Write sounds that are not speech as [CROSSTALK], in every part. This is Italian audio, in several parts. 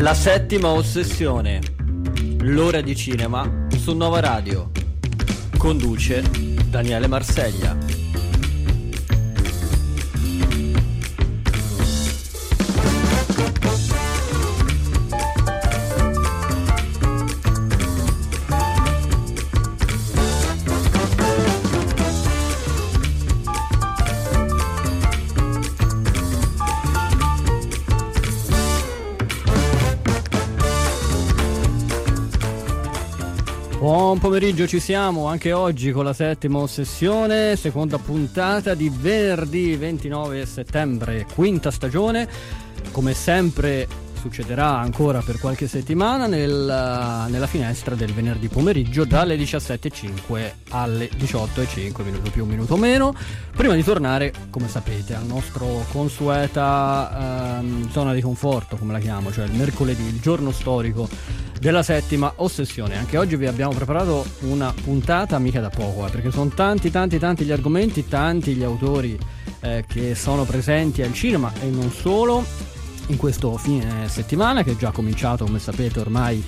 La settima ossessione. L'ora di cinema su Nova Radio. Conduce Daniele Marseglia. Pomeriggio, ci siamo anche oggi con la settima ossessione, seconda puntata di venerdì 29 settembre, quinta stagione. Come sempre succederà ancora per qualche settimana nel, nella finestra del venerdì pomeriggio dalle 17.05 alle 18.05, minuto più, minuto meno. Prima di tornare, come sapete, al nostro consueta ehm, zona di conforto, come la chiamo, cioè il mercoledì, il giorno storico della settima ossessione. Anche oggi vi abbiamo preparato una puntata mica da poco, eh, perché sono tanti, tanti, tanti gli argomenti, tanti gli autori eh, che sono presenti al cinema e non solo in questo fine settimana che è già cominciato come sapete ormai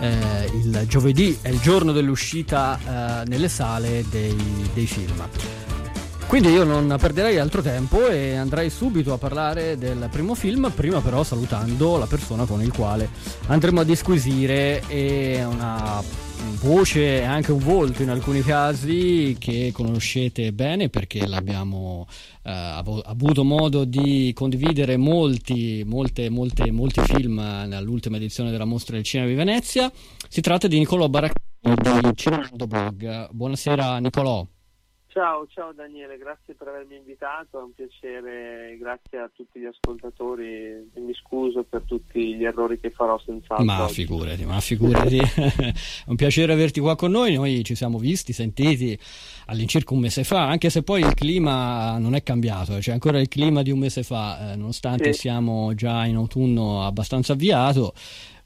eh, il giovedì è il giorno dell'uscita eh, nelle sale dei, dei film. Quindi io non perderei altro tempo e andrei subito a parlare del primo film, prima però salutando la persona con il quale andremo a disquisire e una voce e anche un volto in alcuni casi che conoscete bene perché l'abbiamo eh, avuto modo di condividere molti, molte, molte, molti film nell'ultima edizione della Mostra del Cinema di Venezia. Si tratta di Nicolò Baracchino di Cinemando Blog. Buonasera Nicolò. Ciao, ciao Daniele, grazie per avermi invitato, è un piacere, grazie a tutti gli ascoltatori, mi scuso per tutti gli errori che farò senz'altro. Ma figurati, ma figurati, è [LAUGHS] un piacere averti qua con noi, noi ci siamo visti, sentiti all'incirca un mese fa, anche se poi il clima non è cambiato, c'è ancora il clima di un mese fa, eh, nonostante sì. siamo già in autunno abbastanza avviato,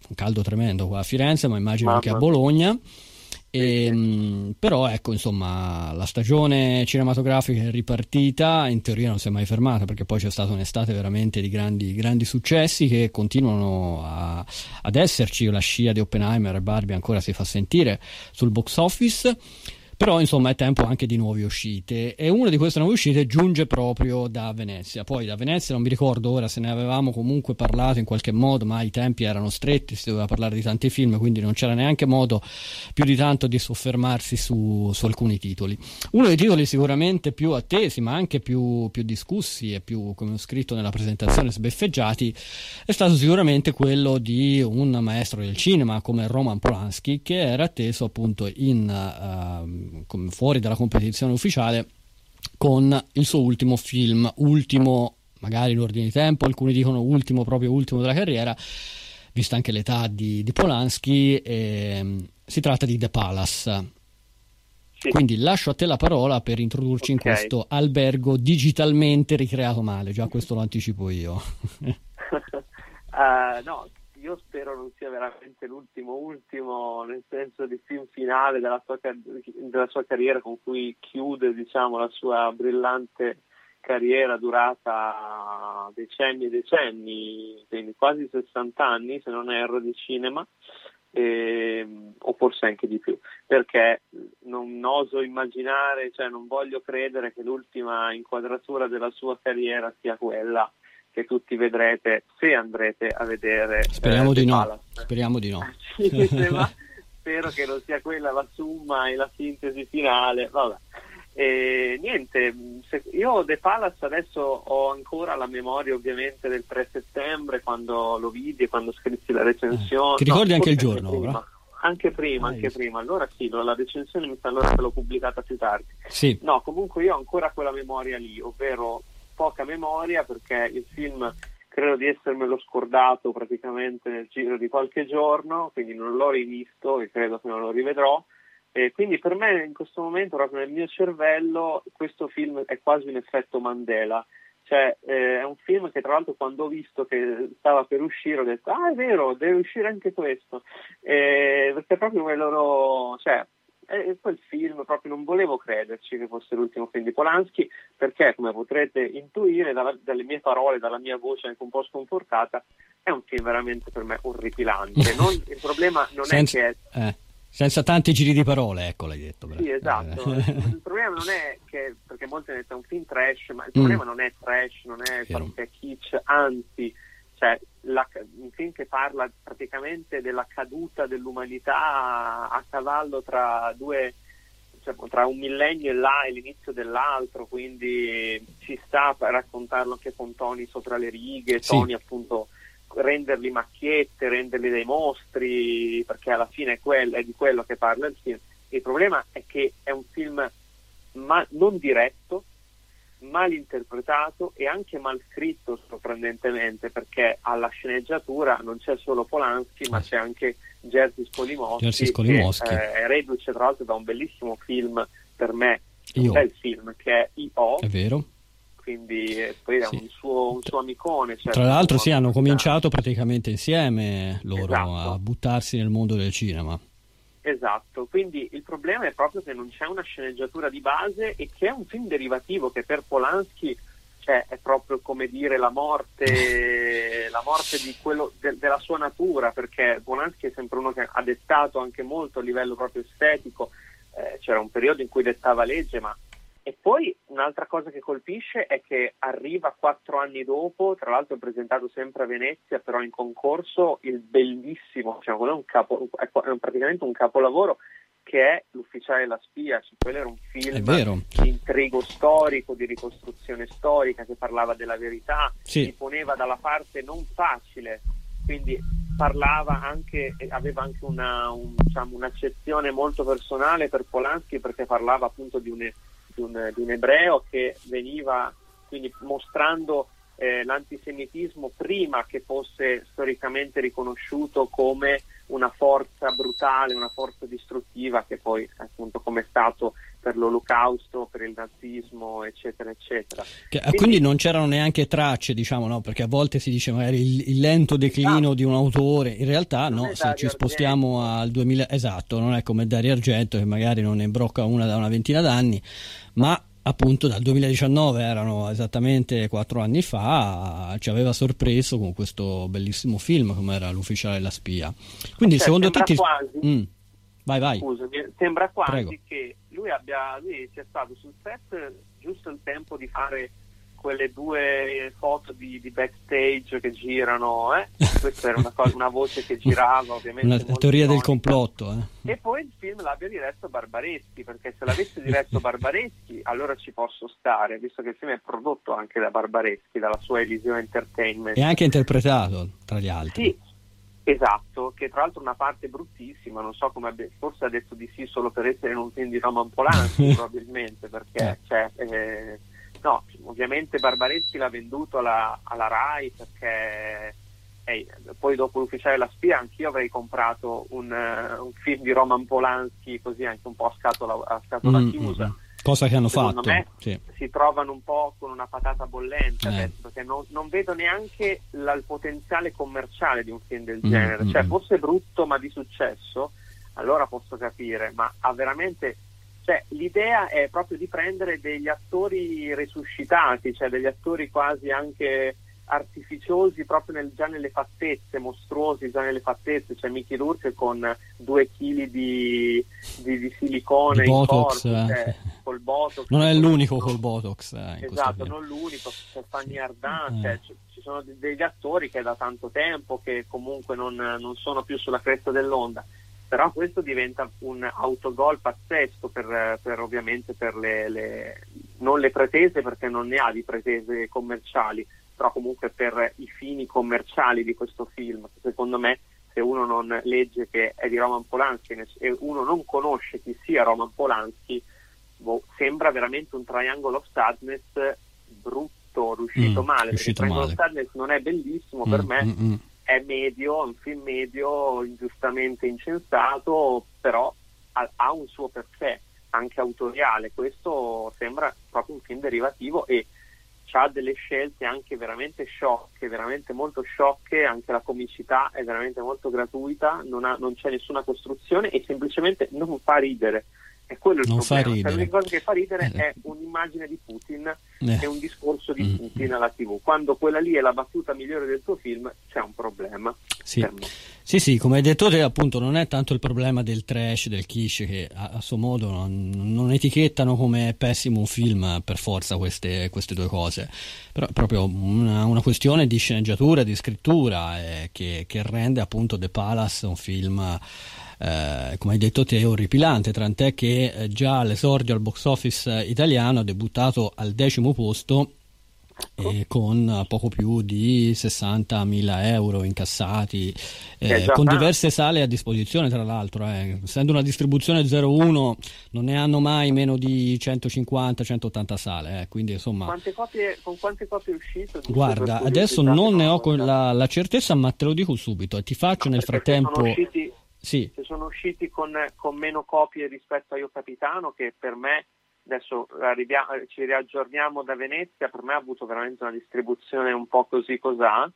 un caldo tremendo qua a Firenze, ma immagino Mamma. anche a Bologna. E, ehm, però ecco insomma la stagione cinematografica è ripartita in teoria non si è mai fermata perché poi c'è stata un'estate veramente di grandi, grandi successi che continuano a, ad esserci. La scia di Oppenheimer e Barbie ancora si fa sentire sul box office però insomma è tempo anche di nuove uscite e una di queste nuove uscite giunge proprio da Venezia. Poi da Venezia non mi ricordo ora se ne avevamo comunque parlato in qualche modo, ma i tempi erano stretti, si doveva parlare di tanti film, quindi non c'era neanche modo più di tanto di soffermarsi su, su alcuni titoli. Uno dei titoli sicuramente più attesi, ma anche più, più discussi e più, come ho scritto nella presentazione, sbeffeggiati, è stato sicuramente quello di un maestro del cinema come Roman Polanski, che era atteso appunto in uh, fuori dalla competizione ufficiale con il suo ultimo film, ultimo magari in ordine di tempo, alcuni dicono ultimo, proprio ultimo della carriera, vista anche l'età di, di Polanski, eh, si tratta di The Palace. Sì. Quindi lascio a te la parola per introdurci okay. in questo albergo digitalmente ricreato male, già questo lo anticipo io. uh, [LAUGHS] no, io spero non sia veramente l'ultimo ultimo, nel senso di film finale della sua, della sua carriera con cui chiude diciamo, la sua brillante carriera durata decenni e decenni, quindi quasi 60 anni se non erro di cinema, eh, o forse anche di più, perché non oso immaginare, cioè non voglio credere che l'ultima inquadratura della sua carriera sia quella che tutti vedrete se andrete a vedere. Speriamo, eh, di, no. Speriamo di no. [LAUGHS] [LAUGHS] spero che non sia quella la summa e la sintesi finale. Vabbè. E, niente, io The Palace adesso ho ancora la memoria ovviamente del 3 settembre quando lo vidi e quando scrissi la recensione. Eh, ti ricordi no, anche il giorno? Anche prima, anche prima, anche prima. Allora sì, la recensione mi sa allora che l'ho pubblicata più tardi. Sì. No, comunque io ho ancora quella memoria lì, ovvero poca memoria perché il film credo di essermelo scordato praticamente nel giro di qualche giorno, quindi non l'ho rivisto e credo che non lo rivedrò. E quindi per me in questo momento, proprio nel mio cervello, questo film è quasi un effetto Mandela. Cioè, eh, è un film che tra l'altro quando ho visto che stava per uscire ho detto ah è vero, deve uscire anche questo. Eh, perché proprio quel loro, cioè, e quel film proprio non volevo crederci che fosse l'ultimo film di Polanski perché come potrete intuire dalla, dalle mie parole, dalla mia voce anche un po' sconfortata è un film veramente per me orripilante. Non, [LAUGHS] il problema non senza, è che... Eh, senza tanti giri di parole, ecco l'hai detto. Sì, esatto. Eh. il [LAUGHS] problema non è che, perché molti hanno detto è un film trash, ma il problema mm. non è trash, non è perché kitsch, anzi, cioè, la, un film che parla praticamente della caduta dell'umanità a cavallo tra due cioè, tra un millennio e là e l'inizio dell'altro, quindi ci sta per raccontarlo anche con toni sopra le righe, sì. toni appunto renderli macchiette, renderli dei mostri, perché alla fine è, quello, è di quello che parla il film. Il problema è che è un film ma non diretto, mal interpretato e anche mal scritto sorprendentemente perché alla sceneggiatura non c'è solo Polanski ma c'è anche Jerzy Skolimowski, Jerzy Skolimowski. che eh, è reduce tra l'altro da un bellissimo film per me, un bel film che è I.O. È vero quindi eh, poi era sì. un, suo, un, suo, amicone. Cioè Tra l'altro sì, hanno cominciato praticamente insieme loro esatto. a buttarsi nel mondo del cinema. Esatto, quindi il problema è proprio che non c'è una sceneggiatura di base e che è un film derivativo che per Polanski cioè, è proprio come dire la morte, [LAUGHS] la morte quello, de, della sua natura, perché Polanski è sempre uno che ha dettato anche molto a livello proprio estetico, eh, c'era un periodo in cui dettava legge, ma e poi un'altra cosa che colpisce è che arriva quattro anni dopo, tra l'altro presentato sempre a Venezia, però in concorso, il bellissimo, diciamo, quello è, un capo, è praticamente un capolavoro che è L'ufficiale e la spia, cioè, quello era un film di intrigo storico, di ricostruzione storica che parlava della verità, sì. si poneva dalla parte non facile, quindi parlava anche, aveva anche una, un, diciamo, un'accezione molto personale per Polanski perché parlava appunto di un di un, di un ebreo che veniva quindi mostrando eh, l'antisemitismo prima che fosse storicamente riconosciuto come una forza brutale, una forza distruttiva che poi appunto come è stato per l'olocausto, per il nazismo, eccetera, eccetera. Che, quindi, quindi, non c'erano neanche tracce, diciamo, no? perché a volte si dice magari il, il lento declino esatto. di un autore, in realtà no, se ci spostiamo Argento. al 2000, esatto, non è come Dario Argento che magari non ne imbrocca una da una ventina d'anni, ma appunto dal 2019 erano esattamente quattro anni fa ci aveva sorpreso con questo bellissimo film come era l'ufficiale della spia quindi cioè, secondo te ti... quasi, mm. vai vai scusami sembra quasi Prego. che lui abbia lui sia stato sul set giusto il tempo di fare quelle due foto di, di backstage che girano, eh? [LAUGHS] questa era una, cosa, una, voce che girava ovviamente. Una teoria del complotto. Eh? E poi il film l'abbia diretto Barbareschi, perché se l'avesse diretto [LAUGHS] Barbareschi allora ci posso stare, visto che il film è prodotto anche da Barbareschi, dalla sua Eliseo Entertainment. E anche interpretato tra gli altri. Sì, Esatto, che tra l'altro è una parte bruttissima, non so come abbia, forse ha detto di sì solo per essere in un film di Roman Polanski [LAUGHS] probabilmente, perché eh. cioè, eh, No, ovviamente Barbareschi l'ha venduto alla, alla RAI perché eh, poi dopo l'ufficiale La Spia anch'io avrei comprato un, uh, un, film di Roman Polanski così anche un po' a scatola, a scatola mm, chiusa. Mm, cosa che hanno Secondo fatto. Me sì. Si trovano un po' con una patata bollente eh. adesso perché non, non vedo neanche la, il potenziale commerciale di un film del mm, genere. Mm, cioè, fosse brutto ma di successo, allora posso capire, ma ha veramente cioè, l'idea è proprio di prendere degli attori resuscitati, cioè degli attori quasi anche artificiosi proprio nel, già nelle fattezze, mostruosi già nelle fattezze, cioè Mickey Rourke con due chili di, di, di silicone di botox, in corpo, cioè, col botox. Non è l'unico col botox. Eh, esatto, non l'unico, c'è Fanny Ardant, cioè, ci sono degli attori che da tanto tempo che comunque non, non sono più sulla cresta dell'onda. Però questo diventa un autogol pazzesco per, per ovviamente per le, le, non le pretese perché non ne ha di pretese commerciali, però comunque per i fini commerciali di questo film. Secondo me se uno non legge che è di Roman Polanski e uno non conosce chi sia Roman Polanski, boh, sembra veramente un triangle of sadness brutto, riuscito mm, male. Riuscito perché il triangle of sadness non è bellissimo mm, per me. Mm, mm è medio, un film medio, ingiustamente incensato, però ha, ha un suo perché, anche autoriale. Questo sembra proprio un film derivativo e ha delle scelte anche veramente sciocche, veramente molto sciocche, anche la comicità è veramente molto gratuita, non, ha, non c'è nessuna costruzione e semplicemente non fa ridere. È quello il non problema. Ridere. l'unica cosa che fa ridere eh. è un'immagine di Putin eh. e un discorso di Mm. Putin alla TV. Quando quella lì è la battuta migliore del tuo film, c'è un problema. Sì. Sì, sì, come hai detto te, appunto, non è tanto il problema del trash, del kitsch, che a, a suo modo non, non etichettano come pessimo un film per forza queste, queste due cose, però è proprio una, una questione di sceneggiatura, di scrittura, eh, che, che rende appunto The Palace un film, eh, come hai detto te, orripilante, tant'è che eh, già all'esordio al box office italiano ha debuttato al decimo posto eh, con poco più di 60.000 euro incassati, eh, con diverse sale a disposizione tra l'altro, eh. essendo una distribuzione 01 non ne hanno mai meno di 150-180 sale, eh. quindi insomma... Quante copie, con quante copie è uscito? Guarda, adesso non ne ho no? la, la certezza, ma te lo dico subito e ti faccio nel Perché se frattempo... Sono usciti, Sì, se sono usciti con, con meno copie rispetto a Io Capitano, che per me, adesso arriviamo- ci riaggiorniamo da Venezia, per me ha avuto veramente una distribuzione un po' così cosà,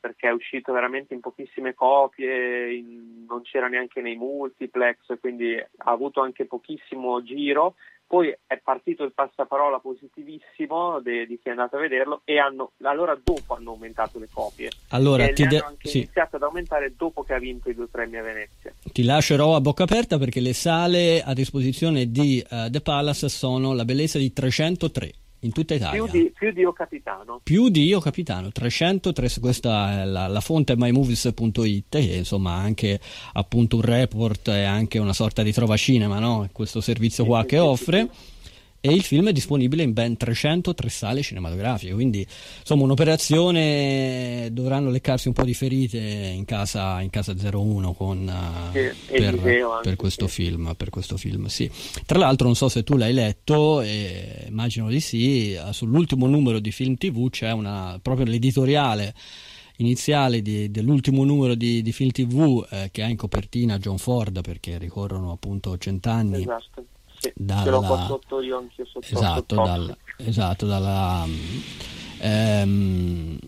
perché è uscito veramente in pochissime copie, in- non c'era neanche nei multiplex, quindi ha avuto anche pochissimo giro. Poi è partito il passaparola positivissimo de- di chi è andato a vederlo e hanno, allora dopo hanno aumentato le copie. allora e ti, de- hanno anche sì, iniziato ad aumentare dopo che ha vinto i due premi a Venezia. ti lascerò a bocca aperta perché le sale a disposizione di eh, The Palace sono la bellezza di 303 in tutta Italia. Più di, più di Io Capitano. più di io capitano 303 questa è la, la fonte è mymovies.it che insomma ha anche appunto un report e anche una sorta di trova cinema no? questo servizio qua che offre. E il film è disponibile in ben 303 sale cinematografiche quindi insomma un'operazione dovranno leccarsi un po' di ferite in casa, in casa 01 con, eh, per, per questo sì. film per questo film sì tra l'altro non so se tu l'hai letto eh, immagino di sì eh, sull'ultimo numero di film tv c'è una proprio l'editoriale iniziale di- dell'ultimo numero di, di film tv eh, che ha in copertina John Ford perché ricorrono appunto cent'anni Esatto. Sì, Dalla- ce l'ho qua sotto io anch'io sotto esatto, sotto. dal- esatto, dalla ehm,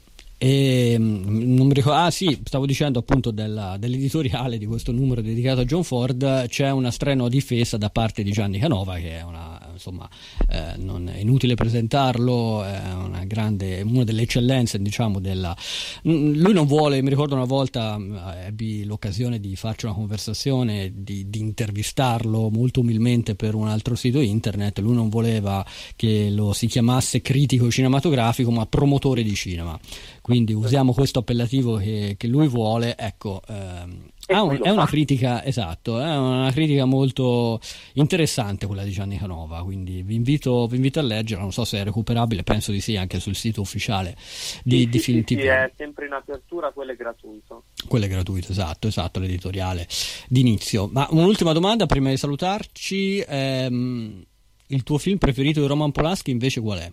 e mm, non mi ricordo, ah sì, stavo dicendo appunto della- dell'editoriale di questo numero dedicato a John Ford, c'è una strenua difesa da parte di Gianni Canova che è una, insomma, eh, non è inutile presentarlo, è una grande, una delle eccellenze diciamo della... Lui non vuole, mi ricordo una volta mm, ebbi l'occasione di farci una conversazione, di, di intervistarlo molto umilmente per un altro sito internet, lui non voleva che lo si chiamasse critico cinematografico ma promotore di cinema quindi usiamo questo appellativo che, che lui vuole ecco ehm, un- è una critica esatto è una critica molto interessante quella di Gianni Canova quindi vi invito, vi invito a leggerla non so se è recuperabile penso di sì anche sul sito ufficiale di, Sì, di sì, Film sì, è sempre in apertura, quello è gratuito. quello è gratuito, esatto, esatto, l'editoriale d'inizio. Ma un'ultima domanda prima di salutarci. ehm, il tuo film preferito di Roman Polanski invece qual è?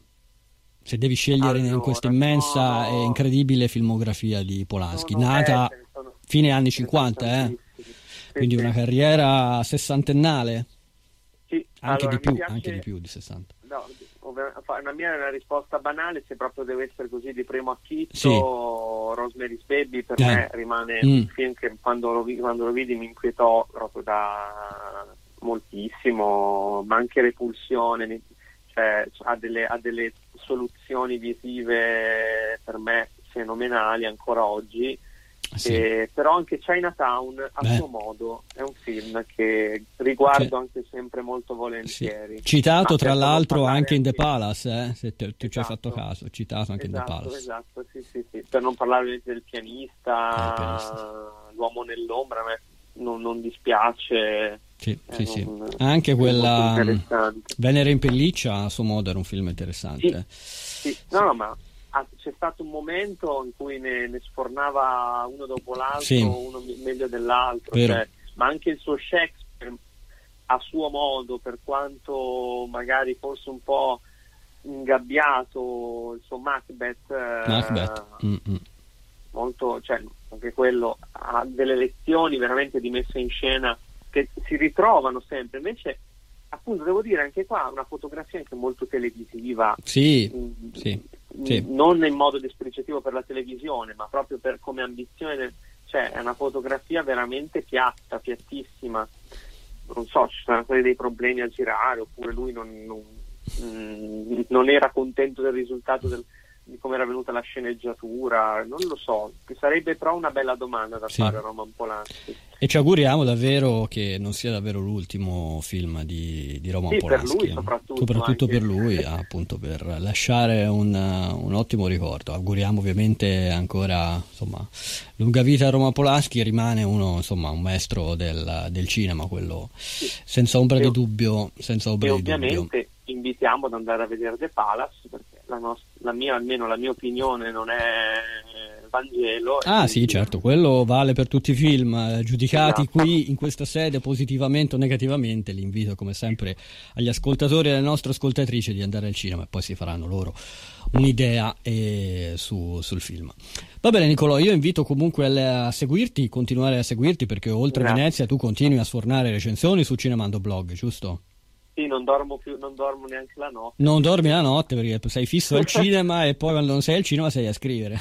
Se devi scegliere in Allora, questa immensa e incredibile filmografia di Polanski, nata ne sono- fine anni ce ne 50, sono eh? Sì, quindi sì. una carriera sessantennale, Sì, anche, allora, di più, piace- anche di più di 60. No, la mia è una risposta banale, se proprio deve essere così di primo acchito, Sì. Rosemary's Baby per Eh. me rimane Mm. un film che quando lo, quando lo vidi mi inquietò proprio da moltissimo, ma anche repulsione, cioè, ha, delle, ha delle soluzioni visive per me fenomenali ancora oggi. Sì. Eh, però anche Chinatown a Beh. suo modo è un film che riguardo Sì. anche sempre molto Sì. volentieri. Citato Ma tra l'altro anche in The Palace, eh, se te- tu ci hai Esatto. fatto caso, citato anche in The Esatto, Palace. esatto, sì, sì, sì. Per non parlare del pianista, Eh, pianista. l'uomo nell'ombra, a me non, non dispiace. Sì, è sì, sì. un- Anche quella interessante. Venere in pelliccia a suo modo era un film interessante. Sì, no, no, ma c'è stato un momento in cui ne, ne sfornava uno dopo l'altro, Sì. uno meglio dell'altro, cioè, ma anche il suo Shakespeare a suo modo, per quanto magari fosse un po' ingabbiato, il suo Macbeth, eh, Macbeth. Mm, mm. molto, cioè, anche quello ha delle lezioni veramente di messa in scena che si ritrovano sempre, invece appunto devo dire anche qua una fotografia anche molto televisiva, Sì, Mm, sì, mm, sì. non in modo dispregiativo per la televisione, ma proprio per come ambizione, cioè è una fotografia veramente piatta, piattissima. non so, ci sono stati dei problemi a girare oppure lui non, non, mh, mm, non era contento del risultato del, di come era venuta la sceneggiatura, non lo so, sarebbe però una bella domanda da sì. fare a Roman Polanski. E ci auguriamo davvero che non sia davvero l'ultimo film di, di Roman sì, Polanski. Per lui, soprattutto, soprattutto per lui, appunto per lasciare un, un, ottimo ricordo. Auguriamo ovviamente ancora insomma, lunga vita a Roman Polanski, rimane uno, insomma, un maestro del, del cinema, quello sì. senza ombra e, di dubbio. Senza ombra e di ovviamente dubbio. invitiamo ad andare a vedere The Palace perché la, nostra, la mia, almeno la mia opinione non è Vangelo. Ah sì, certo, quello vale per tutti i film eh, giudicati esatto. qui in questa sede positivamente o negativamente. L'invito come sempre agli ascoltatori e alle nostre ascoltatrici di andare al cinema e poi si faranno loro un'idea eh, su, sul film. Va bene Nicolò, io invito comunque a seguirti, continuare a seguirti perché oltre a Venezia tu continui a sfornare recensioni su Cinemando Blog, giusto? Sì, non dormo più, non dormo neanche la notte. Non dormi la notte perché sei fisso al cinema e poi quando non sei al cinema sei a scrivere.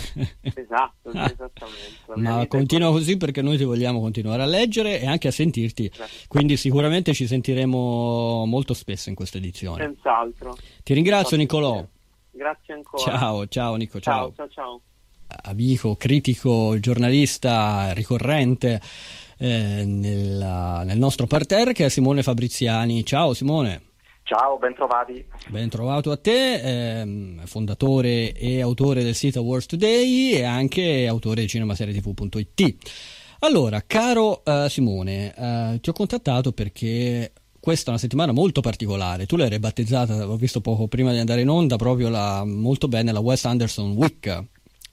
esatto, ah. esattamente. Ma continua così perché noi ti vogliamo continuare a leggere e anche a sentirti. Grazie. Quindi sicuramente ci sentiremo molto spesso in questa edizione. Senz'altro. Ti ringrazio Nicolò. Grazie ancora. Ciao, ciao Nico, ciao. Ciao, ciao, ciao. Amico, critico, giornalista ricorrente eh, nel, nel nostro parterre che è Simone Fabriziani. Ciao Simone. Ciao, ben trovati. Ben trovato a te, ehm, fondatore e autore del sito Wars Today e anche autore di cinemaserietv.it. Allora, caro uh, Simone, uh, ti ho contattato perché questa è una settimana molto particolare. Tu l'hai ribattezzata, ho visto poco prima di andare in onda, proprio la, molto bene la Wes Anderson Week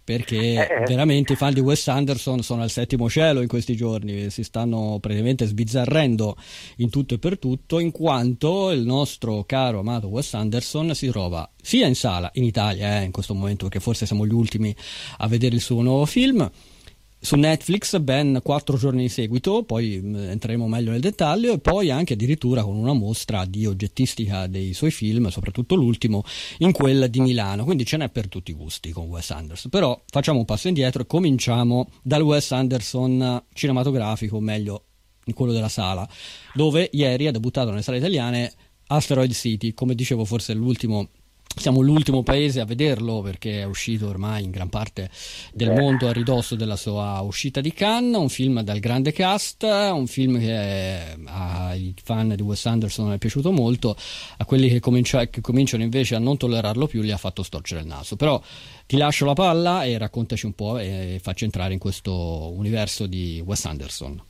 perché eh, eh. veramente i fan di Wes Anderson sono al settimo cielo in questi giorni, si stanno praticamente sbizzarrendo in tutto e per tutto, in quanto il nostro caro amato Wes Anderson si trova sia in sala in Italia, eh, in questo momento, perché forse siamo gli ultimi a vedere il suo nuovo film su Netflix ben quattro giorni di seguito, poi mm, entreremo meglio nel dettaglio e poi anche addirittura con una mostra di oggettistica dei suoi film, soprattutto l'ultimo, in quella di Milano, quindi ce n'è per tutti i gusti con Wes Anderson. Però facciamo un passo indietro e cominciamo dal Wes Anderson cinematografico, meglio quello della sala, dove ieri ha debuttato nelle sale italiane Asteroid City, come dicevo forse l'ultimo siamo l'ultimo paese a vederlo perché è uscito ormai in gran parte del mondo a ridosso della sua uscita di Cannes, un film dal grande cast, un film che ai fan di Wes Anderson è piaciuto molto, a quelli che, comincia, che cominciano invece a non tollerarlo più gli ha fatto storcere il naso. Però ti lascio la palla e raccontaci un po' e facci entrare in questo universo di Wes Anderson.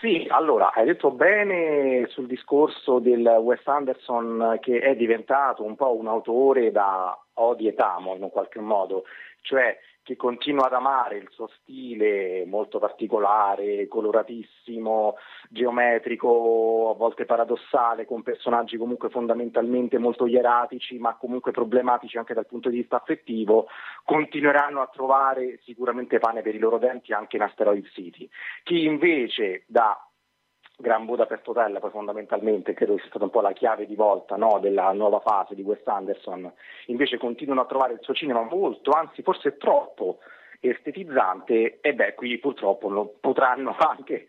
Sì, allora hai detto bene sul discorso del Wes Anderson che è diventato un po' un autore da odi et amo in un qualche modo, cioè che continua ad amare il suo stile molto particolare, coloratissimo, geometrico, a volte paradossale, con personaggi comunque fondamentalmente molto ieratici, ma comunque problematici anche dal punto di vista affettivo, continueranno a trovare sicuramente pane per i loro denti anche in Asteroid City. Chi invece da Gran Budapest Hotel poi fondamentalmente credo sia stata un po' la chiave di volta no, della nuova fase di Wes Anderson, invece continuano a trovare il suo cinema molto, anzi forse troppo estetizzante e beh qui purtroppo potranno [LAUGHS] anche,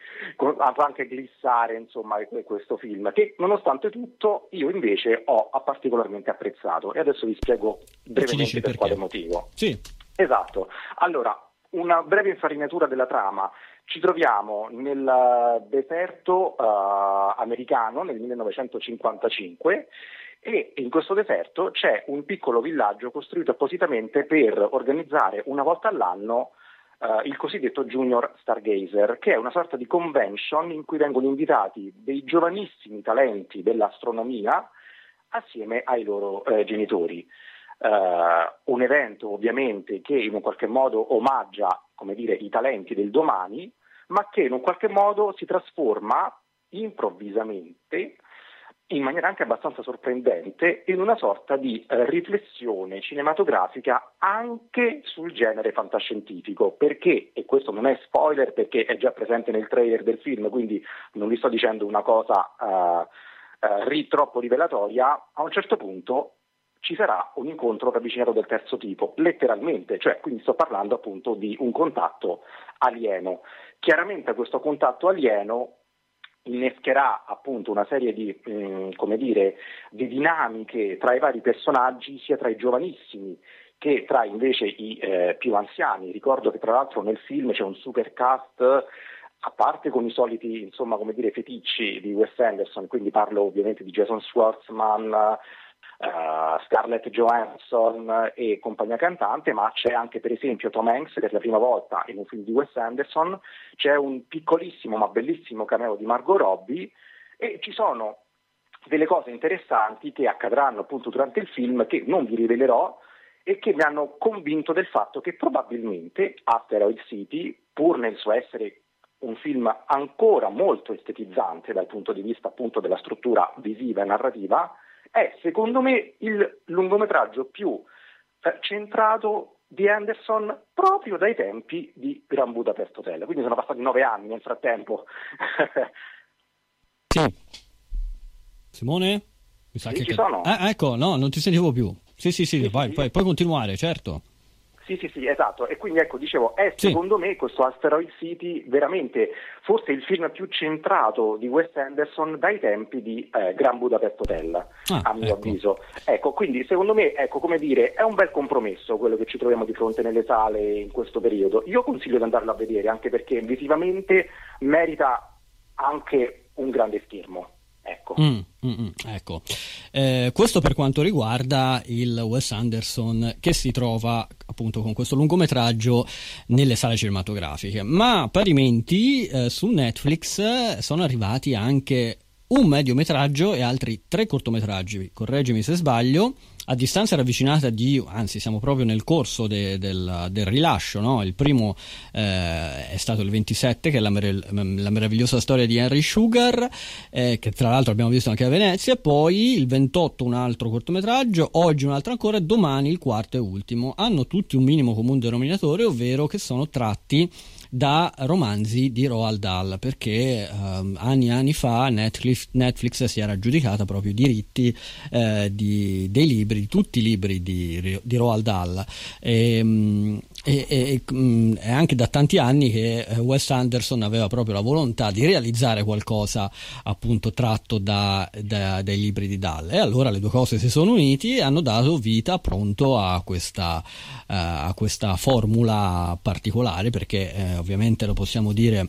anche glissare insomma, questo film che nonostante tutto io invece ho particolarmente apprezzato e adesso vi spiego brevemente per perché. quale motivo. Sì. Esatto, allora una breve infarinatura della trama. Ci troviamo nel deserto uh, americano nel 1955 e in questo deserto c'è un piccolo villaggio costruito appositamente per organizzare una volta all'anno uh, il cosiddetto Junior Stargazer, che è una sorta di convention in cui vengono invitati dei giovanissimi talenti dell'astronomia assieme ai loro eh, genitori. Uh, un evento ovviamente che in un qualche modo omaggia dire, i talenti del domani, ma che in un qualche modo si trasforma improvvisamente, in maniera anche abbastanza sorprendente, in una sorta di eh, riflessione cinematografica anche sul genere fantascientifico, perché, e questo non è spoiler perché è già presente nel trailer del film, quindi non vi sto dicendo una cosa eh, eh, troppo rivelatoria, a un certo punto ci sarà un incontro ravvicinato del terzo tipo, letteralmente, cioè quindi sto parlando appunto di un contatto alieno. Chiaramente questo contatto alieno innescherà appunto una serie di, mm, come dire, di dinamiche tra i vari personaggi, sia tra i giovanissimi che tra invece i eh, più anziani. Ricordo che tra l'altro nel film c'è un super cast a parte con i soliti insomma, come dire, feticci di Wes Anderson, quindi parlo ovviamente di Jason Schwartzman, uh, Scarlett Johansson e compagnia cantante, ma c'è anche per esempio Tom Hanks per la prima volta in un film di Wes Anderson, c'è un piccolissimo ma bellissimo cameo di Margot Robbie e ci sono delle cose interessanti che accadranno appunto durante il film che non vi rivelerò e che mi hanno convinto del fatto che probabilmente Asteroid City, pur nel suo essere un film ancora molto estetizzante dal punto di vista appunto della struttura visiva e narrativa, è secondo me il lungometraggio più eh, centrato di Anderson proprio dai tempi di Gran Budapest Hotel. Quindi sono passati nove anni nel frattempo. sì. Simone? Mi sa sì, che... ci sono. Ah, ecco, no, non ti sentivo più. Sì, sì, sì, sì vai, sì. Puoi, puoi continuare, certo. Sì, sì, sì, esatto. E quindi ecco, dicevo, è sì. secondo me questo Asteroid City veramente forse il film più centrato di Wes Anderson dai tempi di eh, Gran Budapest Hotel, ah, a mio ecco. avviso. Ecco, quindi secondo me, ecco, come dire, è un bel compromesso quello che ci troviamo di fronte nelle sale in questo periodo. Io consiglio di andarlo a vedere, anche perché visivamente merita anche un grande schermo. Ecco. Mm, mm, mm, ecco. Eh, questo per quanto riguarda il Wes Anderson che si trova appunto con questo lungometraggio nelle sale cinematografiche, ma parimenti eh, su Netflix sono arrivati anche un mediometraggio e altri tre cortometraggi, correggimi se sbaglio, a distanza ravvicinata di, anzi siamo proprio nel corso de, del, del, rilascio, no? il primo eh, è stato il 27 che è la, la meravigliosa storia di Henry Sugar, eh, che tra l'altro abbiamo visto anche a Venezia, poi il 28 un altro cortometraggio, oggi un altro ancora e domani il quarto e ultimo. Hanno tutti un minimo comune denominatore, ovvero che sono tratti da romanzi di Roald Dahl perché um, anni e anni fa Netflix, Netflix, si era aggiudicata proprio i diritti eh, di, dei libri, di tutti i libri di, di Roald Dahl. E, um, e, e, mm, anche da tanti anni che eh, Wes Anderson aveva proprio la volontà di realizzare qualcosa appunto tratto da, da, dai libri di Dahl. E allora le due cose si sono unite e hanno dato vita pronto a questa, uh, a questa formula particolare perché eh, ovviamente lo possiamo dire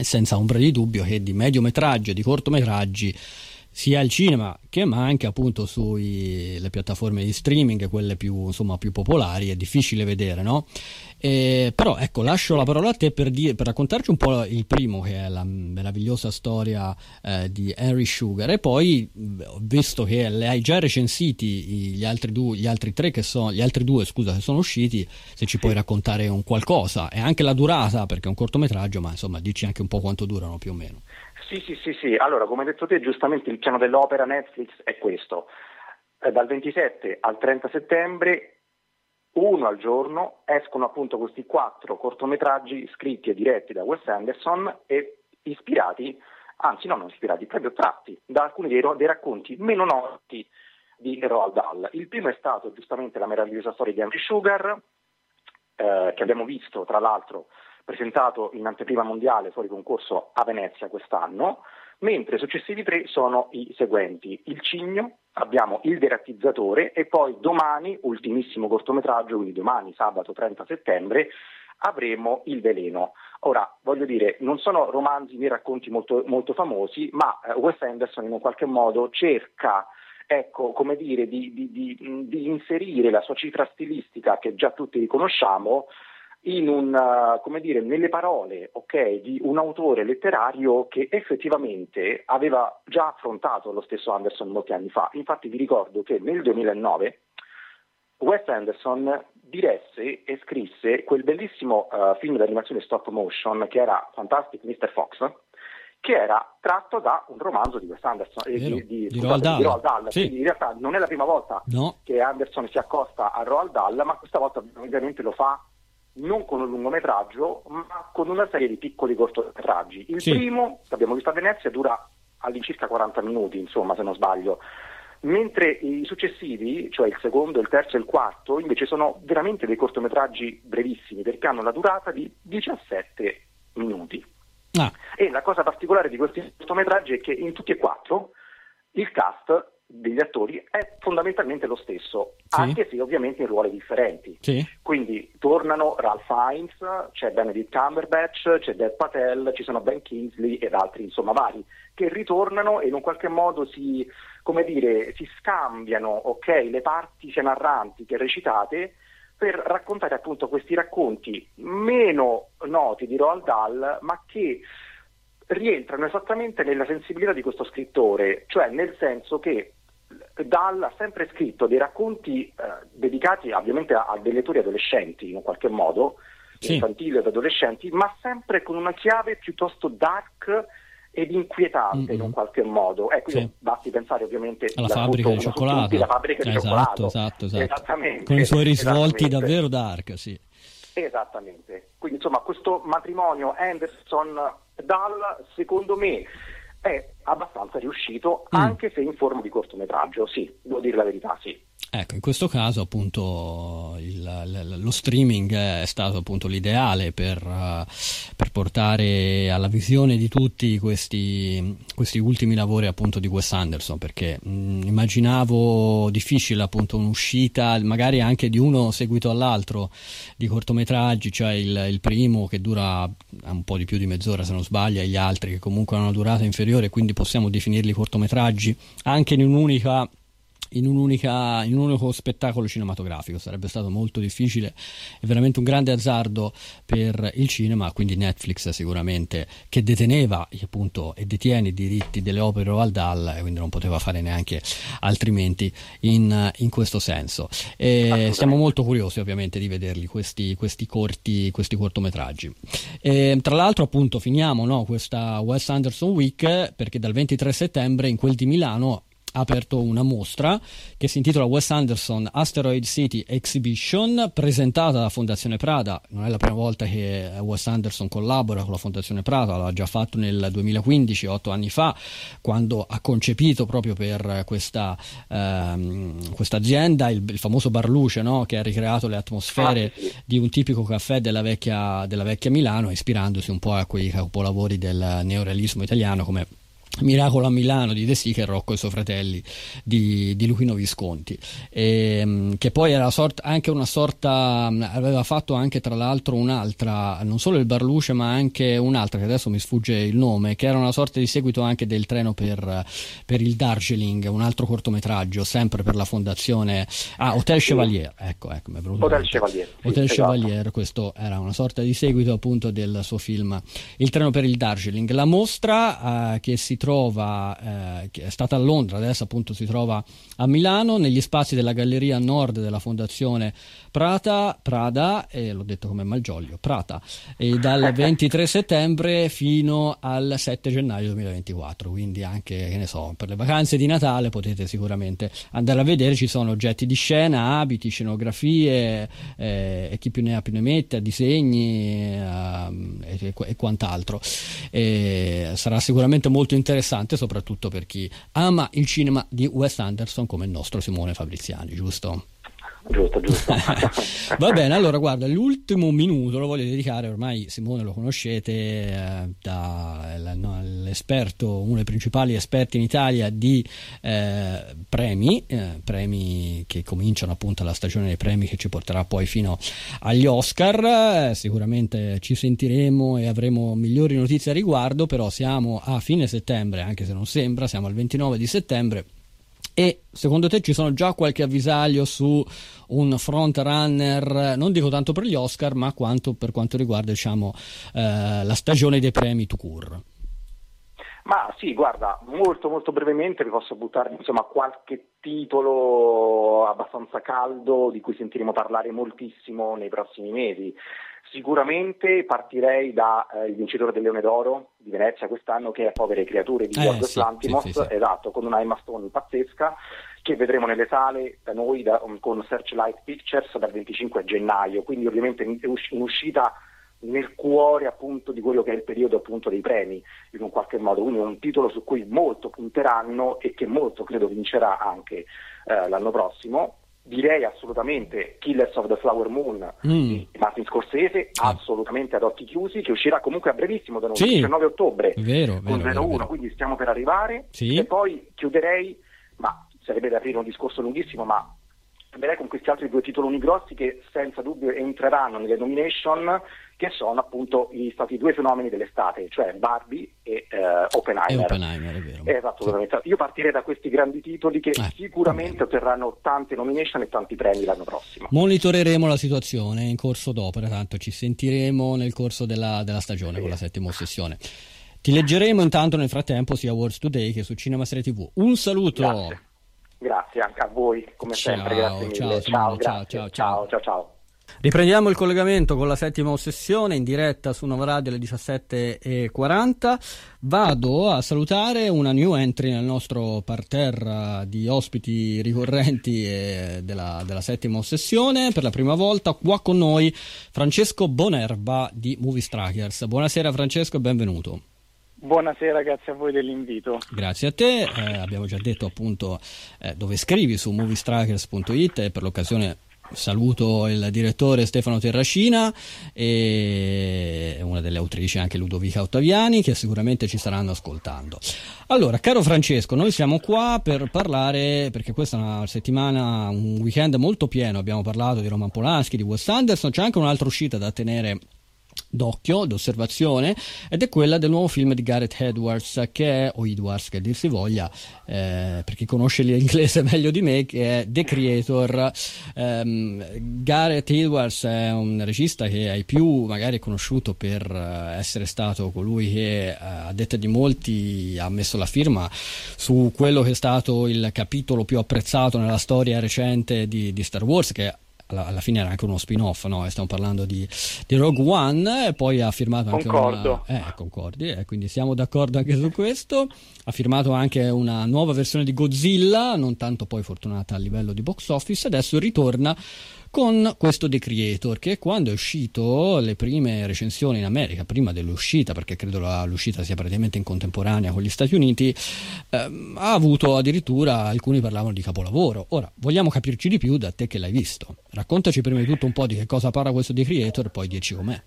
senza ombra di dubbio che di mediometraggi e di cortometraggi sia al cinema che ma anche appunto sulle piattaforme di streaming, quelle più, insomma, più popolari, è difficile vedere, no? Eh, però ecco, lascio la parola a te per, dire, per, raccontarci un po' il primo, che è la meravigliosa storia eh, di Henry Sugar, e poi, visto che le hai già recensiti gli altri, due, gli altri tre che sono, gli altri due, scusa, che sono usciti, se ci puoi raccontare un qualcosa, e anche la durata, perché è un cortometraggio, ma insomma, dici anche un po' quanto durano più o meno. Sì, sì, sì, sì. Allora, come hai detto te, giustamente il piano dell'opera Netflix è questo. Eh, dal 27 al 30 settembre, uno al giorno, escono appunto questi quattro cortometraggi scritti e diretti da Wes Anderson e ispirati, anzi no, non ispirati, proprio tratti da alcuni dei, dei racconti meno noti di Roald Dahl. Il primo è stato giustamente la meravigliosa storia di Henry Sugar, eh, che abbiamo visto tra l'altro presentato in anteprima mondiale fuori concorso a Venezia quest'anno, mentre i successivi tre sono i seguenti. Il Cigno, abbiamo Il Derattizzatore e poi domani, ultimissimo cortometraggio, quindi domani sabato 30 settembre, avremo Il Veleno. Ora, voglio dire, non sono romanzi né racconti molto, molto famosi, ma eh, Wes Anderson in un qualche modo cerca ecco, come dire, di, di, di, di, inserire la sua cifra stilistica che già tutti riconosciamo in un, uh, come dire, nelle parole okay, di un autore letterario che effettivamente aveva già affrontato lo stesso Anderson molti anni fa. Infatti vi ricordo che nel 2009 Wes Anderson diresse e scrisse quel bellissimo uh, film d'animazione stop motion che era Fantastic Mr. Fox, che era tratto da un romanzo di Wes Anderson, eh, di, di, di, Roald Dahl. Di Roald Dahl. Sì. Quindi in realtà non è la prima volta no. che Anderson si accosta a Roald Dahl, ma questa volta ovviamente lo fa non con un lungometraggio, ma con una serie di piccoli cortometraggi. Il sì. primo, che abbiamo visto a Venezia, dura all'incirca 40 minuti, insomma, se non sbaglio. Mentre i successivi, cioè il secondo, il terzo e il quarto, invece sono veramente dei cortometraggi brevissimi, perché hanno la durata di 17 minuti. Ah. E la cosa particolare di questi cortometraggi è che in tutti e quattro il cast degli attori è fondamentalmente lo stesso, sì. anche se ovviamente in ruoli differenti. Sì. Quindi tornano Ralph Fiennes, c'è Benedict Cumberbatch, c'è Dev Patel, ci sono Ben Kingsley ed altri, insomma vari, che ritornano e in un qualche modo si, come dire, si scambiano okay, le parti sia narranti che recitate per raccontare appunto questi racconti meno noti di Roald Dahl, ma che rientrano esattamente nella sensibilità di questo scrittore, cioè nel senso che Dahl ha sempre scritto dei racconti eh, dedicati ovviamente a, a, dei lettori adolescenti in un qualche modo, sì. infantili ed adolescenti, ma sempre con una chiave piuttosto dark ed inquietante mm-hmm. in un qualche modo. Ecco, sì. basti pensare ovviamente alla fabbrica di cioccolato. Tutti, la fabbrica di esatto, cioccolato. Esatto, esatto. Con i suoi risvolti davvero dark, sì. Esattamente. Quindi insomma questo matrimonio Anderson-Dahl secondo me è abbastanza riuscito, mm. anche se in forma di cortometraggio, sì, devo dire la verità, sì. Ecco, in questo caso appunto il, lo streaming è stato appunto l'ideale per, uh, per, portare alla visione di tutti questi, questi, ultimi lavori appunto di Wes Anderson perché mh, mm, immaginavo difficile appunto un'uscita magari anche di uno seguito all'altro di cortometraggi, cioè il, il primo che dura un po' di più di mezz'ora se non sbaglio e gli altri che comunque hanno una durata inferiore quindi possiamo definirli cortometraggi anche in un'unica in, un'unica, in un unico spettacolo cinematografico. Sarebbe stato molto difficile è veramente un grande azzardo per il cinema, quindi Netflix sicuramente che deteneva appunto e detiene i diritti delle opere Roald Dahl, quindi non poteva fare neanche altrimenti in, in questo senso. E siamo molto curiosi ovviamente di vederli questi, questi, corti, questi cortometraggi. E, tra l'altro appunto finiamo no, questa Wes Anderson Week perché dal 23 settembre in quel di Milano ha aperto una mostra che si intitola Wes Anderson Asteroid City Exhibition presentata dalla Fondazione Prada non è la prima volta che Wes Anderson collabora con la Fondazione Prada l'ha già fatto nel 2015 otto anni fa quando ha concepito proprio per questa ehm, azienda il, il, famoso bar luce no? che ha ricreato le atmosfere ah, di un tipico caffè della vecchia, della vecchia Milano ispirandosi un po' a quei capolavori del neorealismo italiano come Miracolo a Milano di De Sica e Rocco e i suoi fratelli di, di Luchino Visconti. E, ehm, che poi era sorta, anche una sorta aveva fatto anche tra l'altro un'altra non solo il Barluce ma anche un'altra che adesso mi sfugge il nome che era una sorta di seguito anche del treno per, per il Darjeeling un altro cortometraggio sempre per la fondazione ah Hotel Chevalier. Ecco ecco mi è venuto Hotel Chevalier Hotel sì, Chevalier esatto. questo era una sorta di seguito appunto del suo film Il treno per il Darjeeling. La mostra eh, che si trova, eh, è stata a Londra, adesso appunto si trova a Milano, negli spazi della Galleria Nord della Fondazione Prata, Prada, e l'ho detto come Malgioglio, Prata, e dal [LAUGHS] 23 settembre fino al 7 gennaio 2024, quindi anche, che ne so, per le vacanze di Natale potete sicuramente andare a vedere, ci sono oggetti di scena, abiti, scenografie, eh, e chi più ne ha più ne mette, disegni eh, e, e, quant'altro. Sarà sicuramente molto interessante interessante soprattutto per chi ama il cinema di Wes Anderson come il nostro Simone Fabriziani, giusto? Giusto, giusto. [LAUGHS] Va bene, allora guarda, l'ultimo minuto lo voglio dedicare, ormai Simone lo conoscete, eh, da, no, uno dei principali esperti in Italia di eh, premi, eh, premi che cominciano appunto la stagione dei premi che ci porterà poi fino agli Oscar, eh, sicuramente ci sentiremo e avremo migliori notizie a riguardo, però siamo a fine settembre, anche se non sembra, siamo al 29 di settembre e secondo te ci sono già qualche avvisaglio su un front runner, non dico tanto per gli Oscar, ma quanto per quanto riguarda diciamo, eh, la stagione dei premi to cure? Ma sì, guarda, molto molto brevemente vi posso buttare insomma, qualche titolo abbastanza caldo di cui sentiremo parlare moltissimo nei prossimi mesi. Sicuramente partirei dal eh, vincitore del Leone d'Oro di Venezia quest'anno che è Povere Creature di eh, sì, Lantimos, sì, sì, esatto, con una Emma Stone pazzesca che vedremo nelle sale da noi da, con Searchlight Pictures dal 25 gennaio, quindi ovviamente in, in uscita nel cuore appunto di quello che è il periodo appunto dei premi in un qualche modo, quindi è un titolo su cui molto punteranno e che molto credo vincerà anche eh, l'anno prossimo direi assolutamente Killers of the Flower Moon mm. di Martin Scorsese, ah. assolutamente ad occhi chiusi, che uscirà comunque a brevissimo, da sì. 19 ottobre vero, con vero, 01, quindi stiamo per arrivare. Sì. E poi chiuderei, ma sarebbe da aprire un discorso lunghissimo, ma chiuderei con questi altri due titoloni grossi che senza dubbio entreranno nelle nomination che sono appunto gli stati due fenomeni dell'estate, cioè Barbie e uh, Oppenheimer. E Oppenheimer, è vero. Esatto, sì. Io partirei da questi grandi titoli che eh, sicuramente otterranno tante nomination e tanti premi l'anno prossimo. Monitoreremo la situazione in corso d'opera, tanto ci sentiremo nel corso della, della stagione sì. con la settima ossessione. Ti leggeremo intanto nel frattempo sia Awards Today che su Cinema Serie TV. Un saluto. Grazie. Grazie anche a voi, come ciao, sempre, grazie mille. Ciao, ciao, ciao, ciao, ciao, ciao, ciao. Riprendiamo il collegamento con la settima ossessione in diretta su Nova Radio alle 17.40. Vado a salutare una new entry nel nostro parterre di ospiti ricorrenti della, della, settima ossessione. Per la prima volta qua con noi Francesco Bonerba di Movie Strikers. Buonasera Francesco e benvenuto. Buonasera, grazie a voi dell'invito. Grazie a te, eh, abbiamo già detto appunto eh, dove scrivi su moviestrikers.it e per l'occasione saluto il direttore Stefano Terracina e una delle autrici anche Ludovica Ottaviani che sicuramente ci staranno ascoltando. Allora, caro Francesco, noi siamo qua per parlare, perché questa è una settimana, un weekend molto pieno, abbiamo parlato di Roman Polanski, di Wes Anderson, c'è anche un'altra uscita da tenere d'occhio, d'osservazione, ed è quella del nuovo film di Gareth Edwards, che è, o Edwards che dir si voglia, eh, per chi conosce l'inglese [LAUGHS] meglio di me, che è The Creator. Um, Gareth Edwards è un regista che ai più magari è conosciuto per eh, essere stato colui che eh, a detta di molti ha messo la firma su quello che è stato il capitolo più apprezzato nella storia recente di, di Star Wars, che alla, alla, fine era anche uno spin-off, no? stiamo parlando di, di, Rogue One e poi ha firmato anche Concordo. una... Eh, concordi, eh, quindi siamo d'accordo anche su questo. Ha firmato anche una nuova versione di Godzilla, non tanto poi fortunata a livello di box office, adesso ritorna con questo The Creator che quando è uscito le prime recensioni in America, prima dell'uscita, perché credo la, l'uscita sia praticamente in contemporanea con gli Stati Uniti, ehm, ha avuto addirittura alcuni parlavano di capolavoro. Ora, vogliamo capirci di più da te che l'hai visto. Raccontaci prima di tutto un po' di che cosa parla questo The Creator, poi dirci com'è.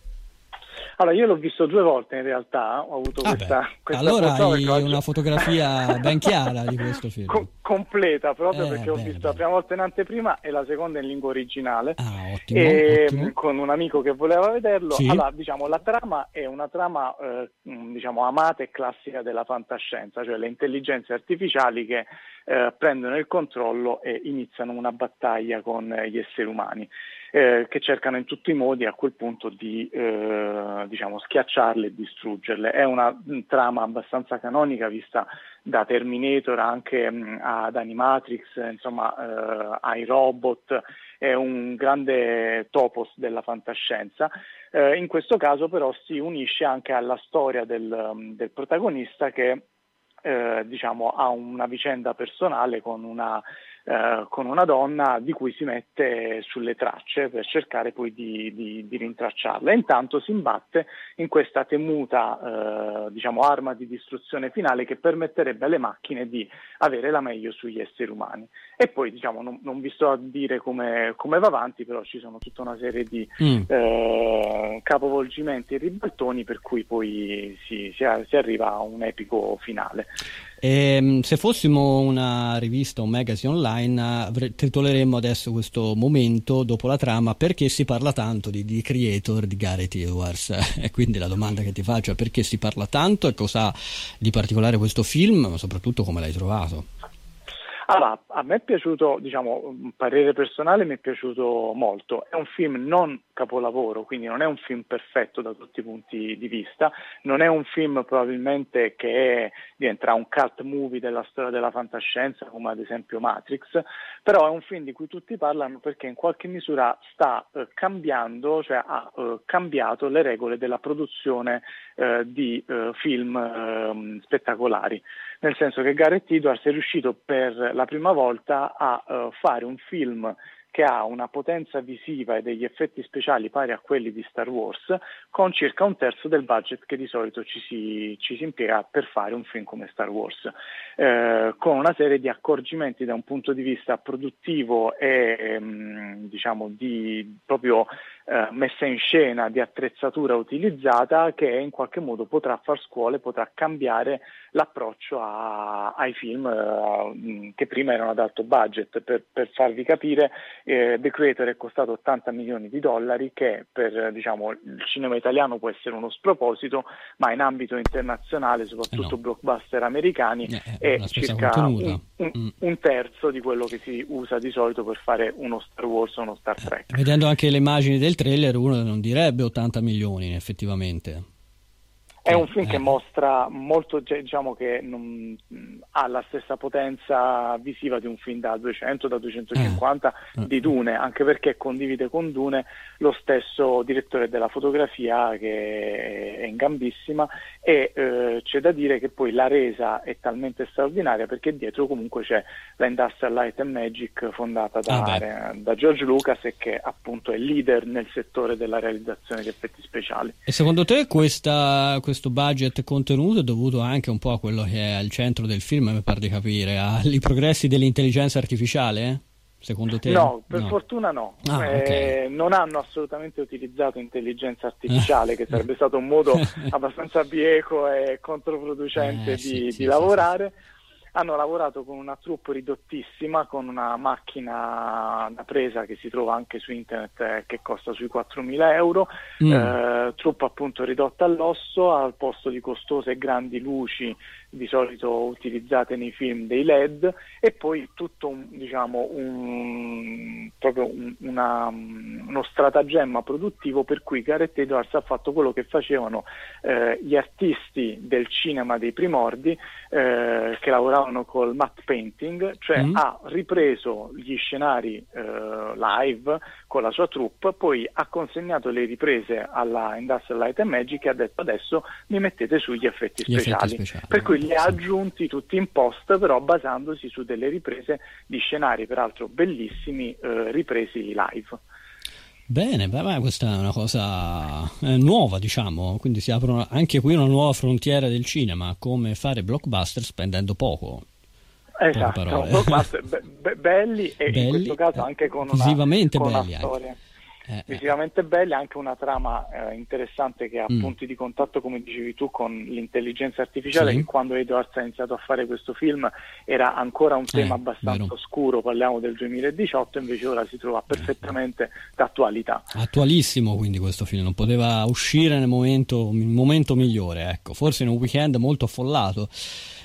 Allora, io l'ho visto due volte in realtà, ho avuto ah questa, questa Allora hai oggi... una fotografia ben chiara di questo film. Co- completa, proprio eh, perché bene, ho visto bene. la prima volta in anteprima e la seconda in lingua originale. Ah, ottimo, e, ottimo. Con un amico che voleva vederlo. Sì. Allora, diciamo, la trama è una trama, eh, diciamo, amata e classica della fantascienza, cioè le intelligenze artificiali che eh, prendono il controllo e iniziano una battaglia con gli esseri umani eh, che cercano in tutti i modi a quel punto di eh, diciamo, schiacciarle e distruggerle. È una trama abbastanza canonica vista da Terminator anche mh, ad Animatrix, insomma eh, ai robot, è un grande topos della fantascienza. Eh, in questo caso però si unisce anche alla storia del, del protagonista che eh, diciamo, ha una vicenda personale con una eh, con una donna di cui si mette sulle tracce per cercare poi di, di, di rintracciarla. Intanto si imbatte in questa temuta eh, diciamo, arma di distruzione finale che permetterebbe alle macchine di avere la meglio sugli esseri umani. E poi diciamo, non, non vi sto a dire come, come, va avanti, però ci sono tutta una serie di mm. eh, capovolgimenti e ribaltoni per cui poi si, si, si arriva a un epico finale. E, ehm, se fossimo una rivista o un magazine online, titoleremmo adesso questo momento dopo la trama perché si parla tanto di, di creator di Gareth Edwards. [LAUGHS] e quindi la domanda che ti faccio è perché si parla tanto e cosa di particolare questo film, ma soprattutto come l'hai trovato? Allora, a me è piaciuto, diciamo, un parere personale mi è piaciuto molto. È un film non capolavoro, quindi non è un film perfetto da tutti i punti di vista, non è un film probabilmente che diventerà un cult movie della storia della fantascienza come ad esempio Matrix, però è un film di cui tutti parlano perché in qualche misura sta eh, cambiando, cioè ha eh, cambiato le regole della produzione eh, di eh, film ehm, spettacolari nel senso che Gareth Edwards è riuscito per la prima volta a uh, fare un film che ha una potenza visiva e degli effetti speciali pari a quelli di Star Wars, con circa un terzo del budget che di solito ci si, ci si impiega per fare un film come Star Wars, eh, con una serie di accorgimenti da un punto di vista produttivo e ehm, diciamo di proprio eh, messa in scena di attrezzatura utilizzata che in qualche modo potrà far scuole, potrà cambiare l'approccio a, ai film eh, che prima erano ad alto budget. Per, per farvi capire, eh, The Creator è costato 80 milioni di dollari, che per diciamo, il cinema italiano può essere uno sproposito, ma in ambito internazionale, soprattutto eh no. blockbuster americani, eh, è circa un, un, mm. un, terzo di quello che si usa di solito per fare uno Star Wars o uno Star Trek. vedendo anche le immagini del trailer, uno non direbbe 80 milioni effettivamente. È un film che eh. mostra molto, diciamo che non, ha la stessa potenza visiva di un film da 200, da 250 eh. di Dune, anche perché condivide con Dune lo stesso direttore della fotografia che è in gambissima e eh, c'è da dire che poi la resa è talmente straordinaria perché dietro comunque c'è la Industrial Light and Magic fondata da, ah da George Lucas e che appunto è leader nel settore della realizzazione di effetti speciali. E secondo te questa, questa questo budget contenuto è dovuto anche un po' a quello che è al centro del film, mi pare di capire, ai progressi dell'intelligenza artificiale? Secondo te? No, per no. fortuna no. Ah, eh, okay. Non hanno assolutamente utilizzato intelligenza artificiale, che [LAUGHS] sarebbe stato un modo [LAUGHS] abbastanza bieco e controproducente eh, di, sì, di sì, lavorare. Sì, hanno lavorato con una troupe ridottissima, con una macchina da presa che si trova anche su internet eh, che costa sui 4.000 euro, mm. eh, troupe appunto ridotta all'osso al posto di costose e grandi luci di solito utilizzate nei film dei LED e poi tutto un, diciamo, un, proprio un, una, uno stratagemma produttivo per cui Gareth Edwards ha fatto quello che facevano eh, gli artisti del cinema dei primordi eh, che lavoravano col matte painting, cioè mm. ha ripreso gli scenari eh, live con la sua troupe, poi ha consegnato le riprese alla Industrial Light and Magic e ha detto adesso mi mettete sugli effetti speciali. Effetti speciali. Per cui li ha aggiunti tutti in post, però basandosi su delle riprese di scenari, peraltro bellissimi, eh, ripresi live. Bene, beh, questa è una cosa eh, nuova, diciamo, quindi si apre anche qui una nuova frontiera del cinema, come fare blockbuster spendendo poco. Esatto, blockbuster be- be- belli e belli, in questo caso eh, anche con una, visivamente con belli una storia. Anche eh, visivamente belli, anche una trama eh, interessante che ha mm. punti di contatto, come dicevi tu, con l'intelligenza artificiale, sì. che quando Edwards ha iniziato a fare questo film era ancora un tema eh, abbastanza vero. oscuro, parliamo del 2018, invece ora si trova perfettamente d'attualità. Attualissimo quindi questo film, non poteva uscire nel momento, momento migliore, ecco. forse in un weekend molto affollato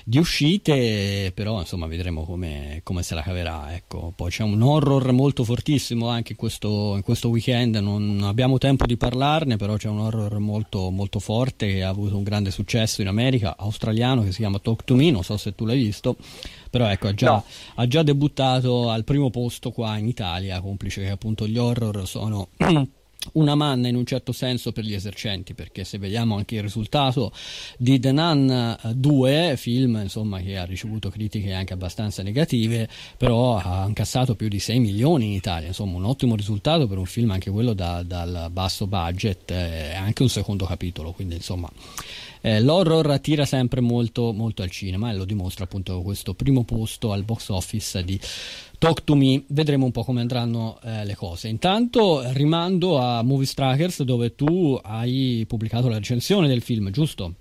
di uscite, però insomma vedremo come, come se la caverà. Ecco. Poi c'è un horror molto fortissimo anche in questo, in questo, weekend, non abbiamo tempo di parlarne, però c'è un horror molto, molto forte che ha avuto un grande successo in America, australiano, che si chiama Talk to Me, non so se tu l'hai visto, però ecco, ha già, no. ha già debuttato al primo posto qua in Italia, complice che appunto gli horror sono [CLEARS THROAT] una manna in un certo senso per gli esercenti perché se vediamo anche il risultato di The Nun 2 film insomma che ha ricevuto critiche anche abbastanza negative però ha incassato più di 6 milioni in Italia. Insomma un ottimo risultato per un film anche quello da, dal basso budget e anche un secondo capitolo quindi insomma eh, l'horror attira sempre molto, molto al cinema e lo dimostra appunto questo primo posto al box office di Talk to Me, vedremo un po' come andranno eh, le cose. Intanto rimando a Movie Strikers dove tu hai pubblicato la recensione del film, giusto?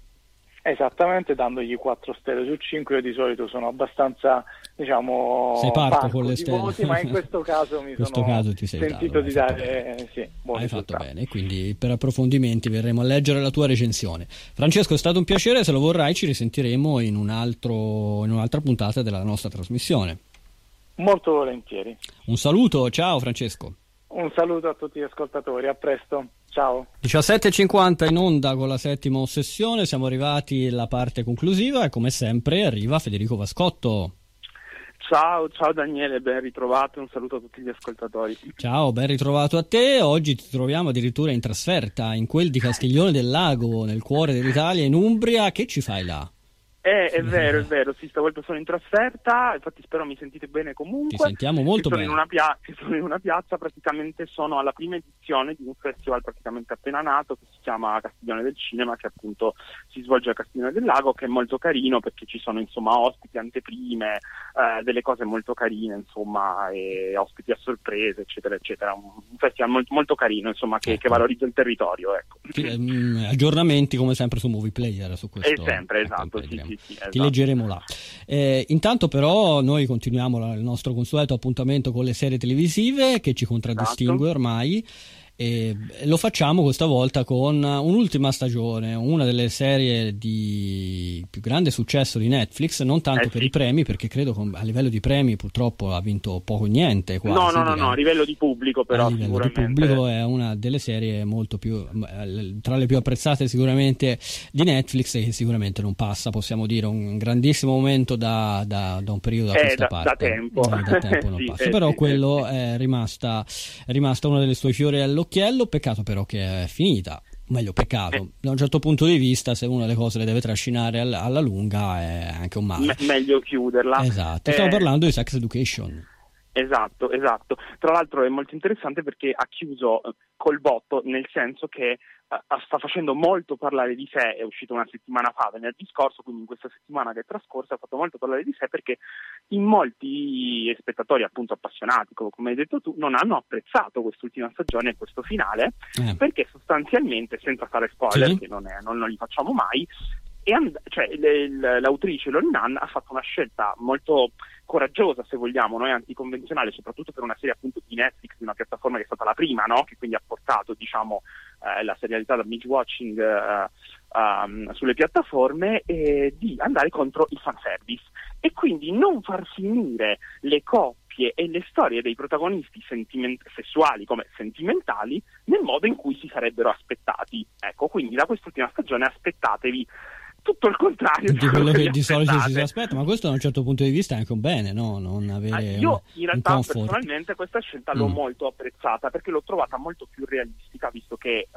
Esattamente, dandogli 4 stelle su 5, io di solito sono abbastanza, diciamo, sei parco con le stelle. Voti, ma in questo [LAUGHS] caso mi questo sono caso ti sei sentito dato, di dare eh, sì, Hai fatto bene, quindi per approfondimenti verremo a leggere la tua recensione. Francesco, è stato un piacere, se lo vorrai ci risentiremo in, un altro, in un'altra puntata della nostra trasmissione. Molto volentieri. Un saluto, ciao Francesco. Un saluto a tutti gli ascoltatori, a presto. Ciao. 17.50 in onda con la settima ossessione, siamo arrivati alla parte conclusiva e come sempre arriva Federico Vascotto. Ciao, ciao Daniele, ben ritrovato, un saluto a tutti gli ascoltatori. Ciao, ben ritrovato a te. Oggi ti troviamo addirittura in trasferta in quel di Castiglione del Lago, nel cuore dell'Italia, in Umbria. Che ci fai là? Eh, è vero, è vero, sì, stavolta sono in trasferta, infatti spero mi sentite bene comunque. Ti sentiamo molto sono bene. Una pia- sono in una piazza, praticamente sono alla prima edizione di un festival praticamente appena nato che si chiama Castiglione del Cinema, che appunto si svolge a Castiglione del Lago, che è molto carino perché ci sono insomma ospiti, anteprime, eh, delle cose molto carine, insomma, e ospiti a sorpresa, eccetera, eccetera. Un, festival molto, molto carino, insomma, che, Ecco. che valorizza il territorio, ecco. Ti- ehm, aggiornamenti come sempre su Movie Player su questo. È sempre, ecco, esatto, sì, vedremo. Sì, sì, Ti esatto. leggeremo là. Eh, intanto però noi continuiamo il nostro consueto appuntamento con le serie televisive che ci contraddistingue Esatto. ormai e lo facciamo questa volta con un'ultima stagione, una delle serie di più grande successo di Netflix, non tanto Eh, per sì. i premi perché credo che a livello di premi purtroppo ha vinto poco o niente quasi. No, no, no, no, a livello di pubblico però a livello di pubblico è una delle serie molto più eh, tra le più apprezzate sicuramente di Netflix e che sicuramente non passa possiamo dire un grandissimo momento da, da- da un periodo a Eh, questa da- parte da tempo. Eh, da tempo non [LAUGHS] Sì, passa eh, però sì, quello eh, sì. è rimasta è rimasta una delle sue fiori all'occhiello peccato però che è finita. O meglio peccato. Da un certo punto di vista se uno le cose le deve trascinare all- alla lunga è anche un male. Me- meglio chiuderla. esatto. Stiamo Eh, parlando di Sex Education. Esatto, esatto. Tra l'altro è molto interessante perché ha chiuso col botto, nel senso che eh, sta facendo molto parlare di sé, è uscito una settimana fa, venerdì scorso, quindi in questa settimana che è trascorsa ha fatto molto parlare di sé perché in molti spettatori appunto appassionati, co- come hai detto tu, non hanno apprezzato quest'ultima stagione e questo finale Eh, perché sostanzialmente, senza fare spoiler, Sì. che non, è- non- non li facciamo mai, è and- cioè, il- l'autrice Lori Nan ha fatto una scelta molto coraggiosa, se vogliamo, no? e anticonvenzionale, soprattutto per una serie appunto di Netflix, di una piattaforma che è stata la prima, no? che quindi ha portato diciamo, eh, la serialità da binge watching eh, um, sulle piattaforme, e di andare contro il fanservice e quindi non far finire le coppie e le storie dei protagonisti sentiment- sessuali come sentimentali nel modo in cui si sarebbero aspettati. Ecco, quindi da quest'ultima stagione aspettatevi tutto il contrario di quello che vi di solito ci si aspetta, ma questo da un certo punto di vista è anche un bene, no? Non avere Eh, Io in realtà personalmente questa scelta l'ho Mm. molto apprezzata perché l'ho trovata molto più realistica visto che eh,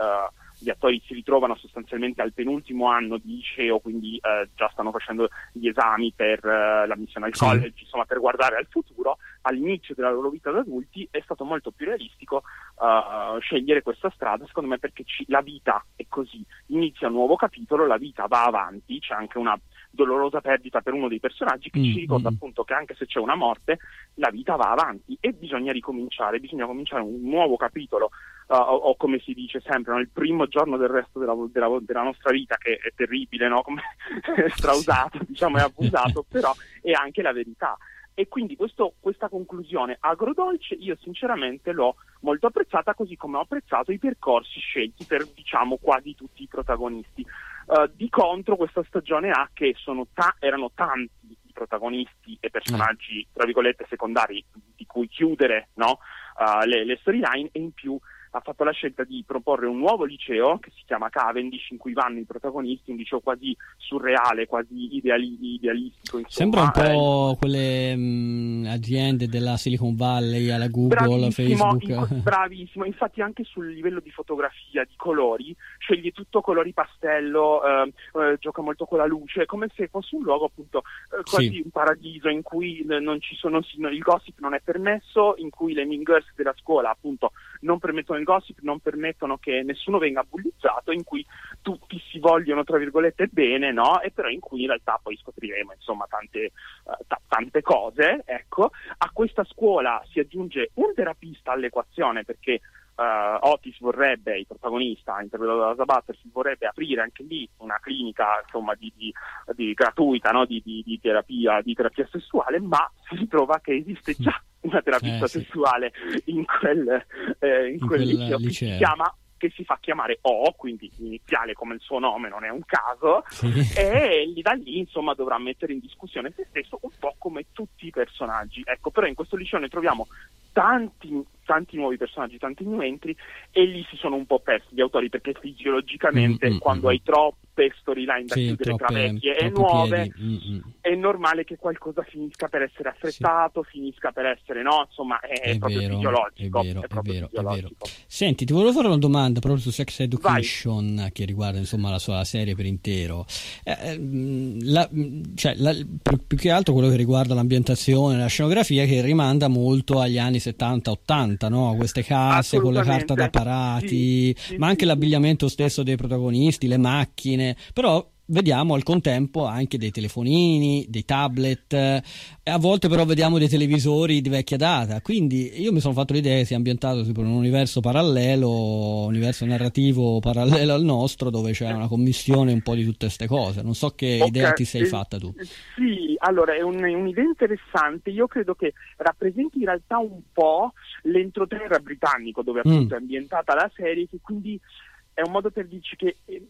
gli attori si ritrovano sostanzialmente al penultimo anno di liceo, quindi eh, già stanno facendo gli esami per eh, l'ammissione al Sì. college, insomma per guardare al futuro, all'inizio della loro vita da adulti è stato molto più realistico eh, scegliere questa strada, secondo me perché ci- la vita è così, inizia un nuovo capitolo, la vita va avanti, c'è anche una dolorosa perdita per uno dei personaggi che Mm, ci ricorda mm. appunto che anche se c'è una morte la vita va avanti e bisogna ricominciare, bisogna cominciare un nuovo capitolo uh, o, o come si dice sempre, no? il primo giorno del resto della, della- della nostra vita che è terribile, no? come [LAUGHS] strausato, diciamo è abusato, [LAUGHS] però è anche la verità. E quindi questo- questa conclusione agrodolce io sinceramente l'ho molto apprezzata, così come ho apprezzato i percorsi scelti per diciamo quasi tutti i protagonisti. Uh, di contro questa stagione ha che sono ta- erano tanti i protagonisti e personaggi, tra virgolette, secondari di cui chiudere no? Uh, le, le storyline e in più ha fatto la scelta di proporre un nuovo liceo che si chiama Cavendish in cui vanno i protagonisti, un liceo quasi surreale, quasi ideali- idealistico. Insomma. Sembra un Eh, po' quelle mh, aziende della Silicon Valley, alla Google, Bravissimo, Facebook. in- [LAUGHS] bravissimo, infatti anche sul livello di fotografia, di colori, sceglie tutto colori pastello, eh, eh, gioca molto con la luce, come se fosse un luogo appunto eh, quasi Sì. un paradiso in cui eh, non ci sono, il gossip non è permesso, in cui le mean girls della scuola appunto non permettono il gossip, non permettono che nessuno venga bullizzato, in cui tutti si vogliono tra virgolette bene, no? E però in cui in realtà poi scopriremo insomma tante, eh, ta- tante cose, ecco. A questa scuola si aggiunge un terapista all'equazione perché eh, Otis vorrebbe, il protagonista interpretato da Butterfield, vorrebbe aprire anche lì una clinica insomma di, di- di gratuita no? di, di- terapia, di terapia sessuale, ma si ritrova che esiste già [LAUGHS] una terapista Eh, sì. sessuale in quel, eh, in In quel liceo, che liceo. si chiama che si fa chiamare O, quindi iniziale come il suo nome, non è un caso, Sì. e lì da lì insomma dovrà mettere in discussione se stesso un po' come tutti i personaggi. Ecco, però in questo liceo ne troviamo tanti, tanti nuovi personaggi, tanti new entry e lì si sono un po' persi gli autori perché fisiologicamente Mm, mm, quando mm. hai troppe storyline da Sì, chiudere tra troppe- vecchie e nuove. Mm, mm. è normale che qualcosa finisca per essere affrettato, sì. finisca per essere no, insomma è, è proprio vero, fisiologico. È vero, è, è vero, fisiologico. Senti, ti volevo fare una domanda proprio su Sex Education Vai. che riguarda insomma la sua serie per intero. Eh, ehm, la, cioè, la, più che altro quello che riguarda l'ambientazione, la scenografia che rimanda molto agli anni 70-80, no? queste case con le carte da parati, sì, ma anche l'abbigliamento stesso dei protagonisti, le macchine, però vediamo al contempo anche dei telefonini, dei tablet, e a volte però vediamo dei televisori di vecchia data. Quindi io mi sono fatto l'idea che sia ambientato tipo in un universo parallelo, universo narrativo parallelo al nostro, dove c'è una commissione un po' di tutte queste cose. Non so che okay. idea ti sei fatta tu. Sì, allora è, un, un'idea interessante. Io credo che rappresenti in realtà un po' l'entroterra britannico dove appunto mm. è ambientata la serie, che quindi è un modo per dirci che eh,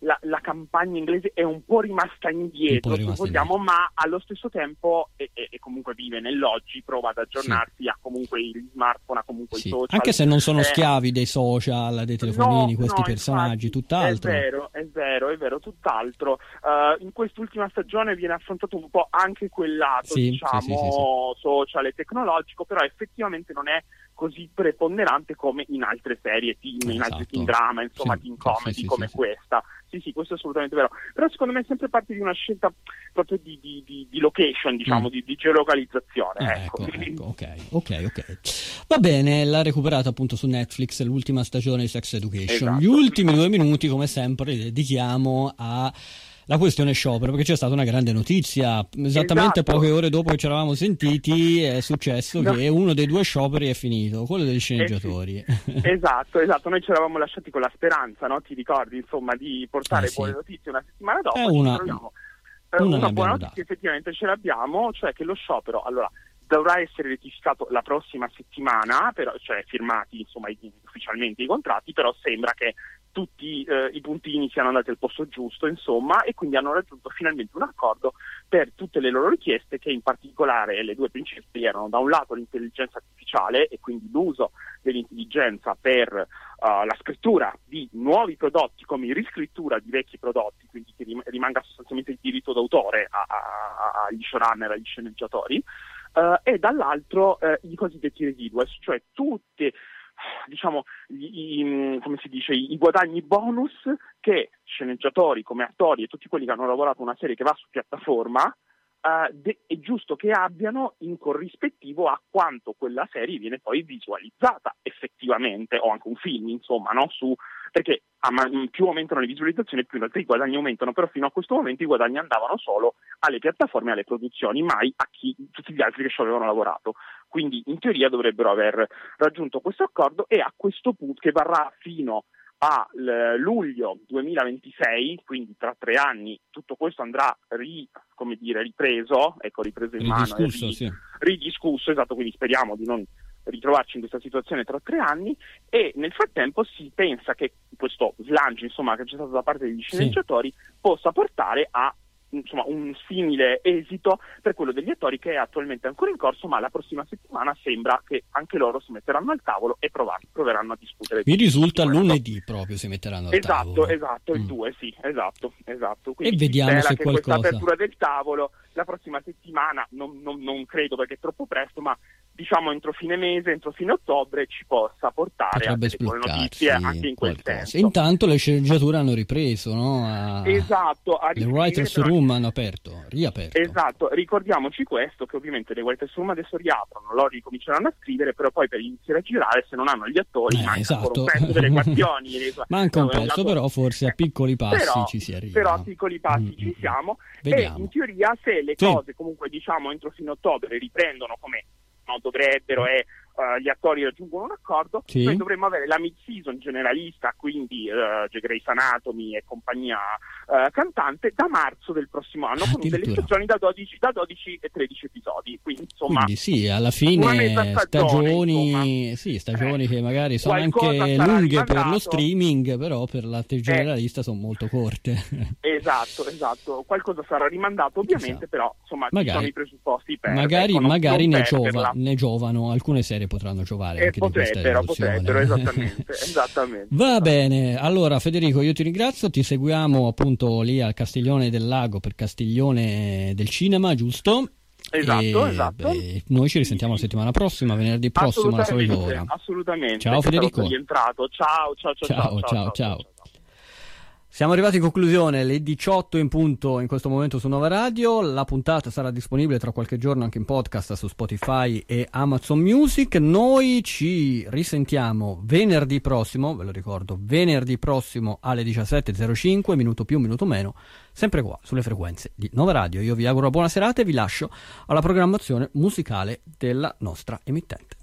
la, la, campagna inglese è un po' rimasta indietro, po rimasta vogliamo, indietro. ma allo stesso tempo e, e, e, comunque vive nell'oggi, prova ad aggiornarsi, sì. ha comunque gli smartphone, ha comunque sì. i social. Anche se non sono eh, schiavi dei social, dei telefonini, no, questi no, personaggi, infatti, tutt'altro. È vero, è vero, è vero, tutt'altro. Uh, in quest'ultima stagione viene affrontato un po' anche quel lato, sì, diciamo, social e tecnologico, però effettivamente non è così preponderante come in altre serie team, esatto. in altri team drama, insomma sì, team comedy sì, sì, come questa. Sì, sì, questo è assolutamente vero. Però secondo me è sempre parte di una scelta proprio di, di, di, di location, diciamo, mm. di, geolocalizzazione. Ah, ecco. Ecco, ecco, [LAUGHS] ok, ok, ok. Va bene, l'ha recuperata appunto su Netflix l'ultima stagione di Sex Education. Esatto. Gli ultimi due minuti, come sempre, li dedichiamo a la questione sciopero, perché c'è stata una grande notizia. Esattamente esatto. poche ore dopo che ci eravamo sentiti è successo no. che uno dei due scioperi è finito, quello degli sceneggiatori. Eh sì. [LAUGHS] esatto, esatto. Noi ci eravamo lasciati con la speranza, no? ti ricordi, insomma, di portare eh, buone notizie una settimana dopo. È una, eh, una, una buona notizia effettivamente ce l'abbiamo, cioè che lo sciopero, allora dovrà essere rettificato la prossima settimana, però, cioè firmati insomma, ufficialmente i contratti, però sembra che tutti eh, i puntini siano andati al posto giusto, insomma, e quindi hanno raggiunto finalmente un accordo per tutte le loro richieste, che in particolare le due principali erano da un lato l'intelligenza artificiale e quindi l'uso dell'intelligenza per uh, la scrittura di nuovi prodotti come riscrittura di vecchi prodotti, quindi che rimanga sostanzialmente il diritto d'autore agli showrunner, agli sceneggiatori, uh, e dall'altro uh, i cosiddetti residuals, cioè tutte diciamo, i, i, si dice, i guadagni bonus che sceneggiatori come attori e tutti quelli che hanno lavorato una serie che va su piattaforma Uh, de- è giusto che abbiano in corrispettivo a quanto quella serie viene poi visualizzata effettivamente, o anche un film, insomma, no? Su, perché ah, più aumentano le visualizzazioni, più i guadagni aumentano, però fino a questo momento i guadagni andavano solo alle piattaforme e alle produzioni, mai a chi, tutti gli altri che ci avevano lavorato. Quindi in teoria dovrebbero aver raggiunto questo accordo e a questo punto, che varrà fino a luglio 2026, quindi tra tre anni, tutto questo andrà ri, dire, ripreso, ecco, ripreso in mano, ri, sì. ridiscusso, esatto, quindi speriamo di non ritrovarci in questa situazione tra tre anni e nel frattempo si pensa che questo slancio insomma, che c'è stato da parte degli sceneggiatori sì. possa portare a insomma, un simile esito per quello degli attori che è attualmente ancora in corso, ma la prossima settimana sembra che anche loro si metteranno al tavolo e provar- proveranno a discutere. Mi risulta lunedì proprio si metteranno al esatto, tavolo. Esatto, esatto, il 2, mm. sì, esatto, esatto. Quindi e vediamo se qualcosa... questa apertura del tavolo la prossima settimana, non, non, non credo perché è troppo presto, ma diciamo entro fine mese, entro fine ottobre ci possa portare a notizie anche in quel qualcosa. senso. Intanto le sceneggiature hanno ripreso, no? A... Esatto, a le writers room hanno aperto, riaperto. Esatto, ricordiamoci questo che ovviamente le writers room adesso riaprono, loro ricominceranno a scrivere, però poi per iniziare a girare se non hanno gli attori eh, manca esatto. un pezzo delle [LAUGHS] equazioni. manca un pezzo, però forse a piccoli passi però, ci si arriva. Però a piccoli passi mm-hmm. ci siamo Vediamo. e in teoria se le sì. cose comunque diciamo entro fine ottobre riprendono come dovrebbero e uh, gli attori raggiungono un accordo, sì. noi dovremmo avere la mid-season generalista, quindi uh, Grey's Anatomy e compagnia uh, cantante, da marzo del prossimo anno, con delle stagioni da 12, da 12, e 13 episodi. Quindi, insomma, quindi sì, alla fine stagioni, sì, stagioni eh, che magari sono anche lunghe per lo streaming, però per la generalista eh, sono molto corte. esatto, esatto. Qualcosa sarà rimandato ovviamente, esatto. però insomma magari, ci sono i presupposti per... Magari, ecco, magari ne, giova, ne giovano alcune serie serie potranno giovare Eh, potrebbero, potrebbero, esattamente, [LAUGHS] esattamente. Va bene, allora Federico io ti ringrazio, ti seguiamo appunto lì al Castiglione del Lago per Castiglione del Cinema, giusto? Esatto, E, esatto. beh, noi ci risentiamo la settimana prossima, venerdì prossimo alla solita Assolutamente, ora. assolutamente. Ciao, sarò Federico. rientrato. Ciao, ciao, ciao, Ciao, ciao, ciao. Siamo arrivati in conclusione, le 18 in punto in questo momento su Nova Radio, la puntata sarà disponibile tra qualche giorno anche in podcast su Spotify e Amazon Music, noi ci risentiamo venerdì prossimo, ve lo ricordo, venerdì prossimo alle 17.05, minuto più, minuto meno, sempre qua sulle frequenze di Nova Radio, io vi auguro buona serata e vi lascio alla programmazione musicale della nostra emittente.